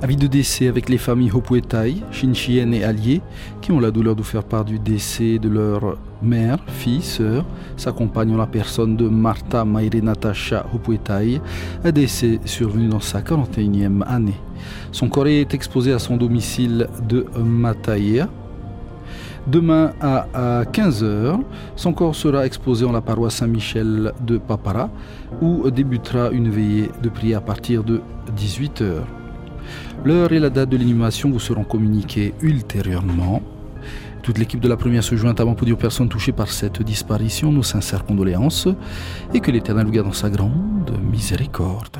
Avis de décès avec les familles Hopuetai, Shinchien et alliés qui ont la douleur de faire part du décès de leur mère, fille, sœur, s'accompagnant la personne de Martha Maire Natasha Hopuetai, un décès survenu dans sa 41e année. Son corps est exposé à son domicile de Mataia. Demain à 15h, son corps sera exposé en la paroisse Saint-Michel de Papara, où débutera une veillée de prière à partir de 18h. L'heure et la date de l'inhumation vous seront communiquées ultérieurement. Toute l'équipe de la première se joint avant pour dire aux personnes touchées par cette disparition nos sincères condoléances et que l'Éternel vous garde dans sa grande miséricorde.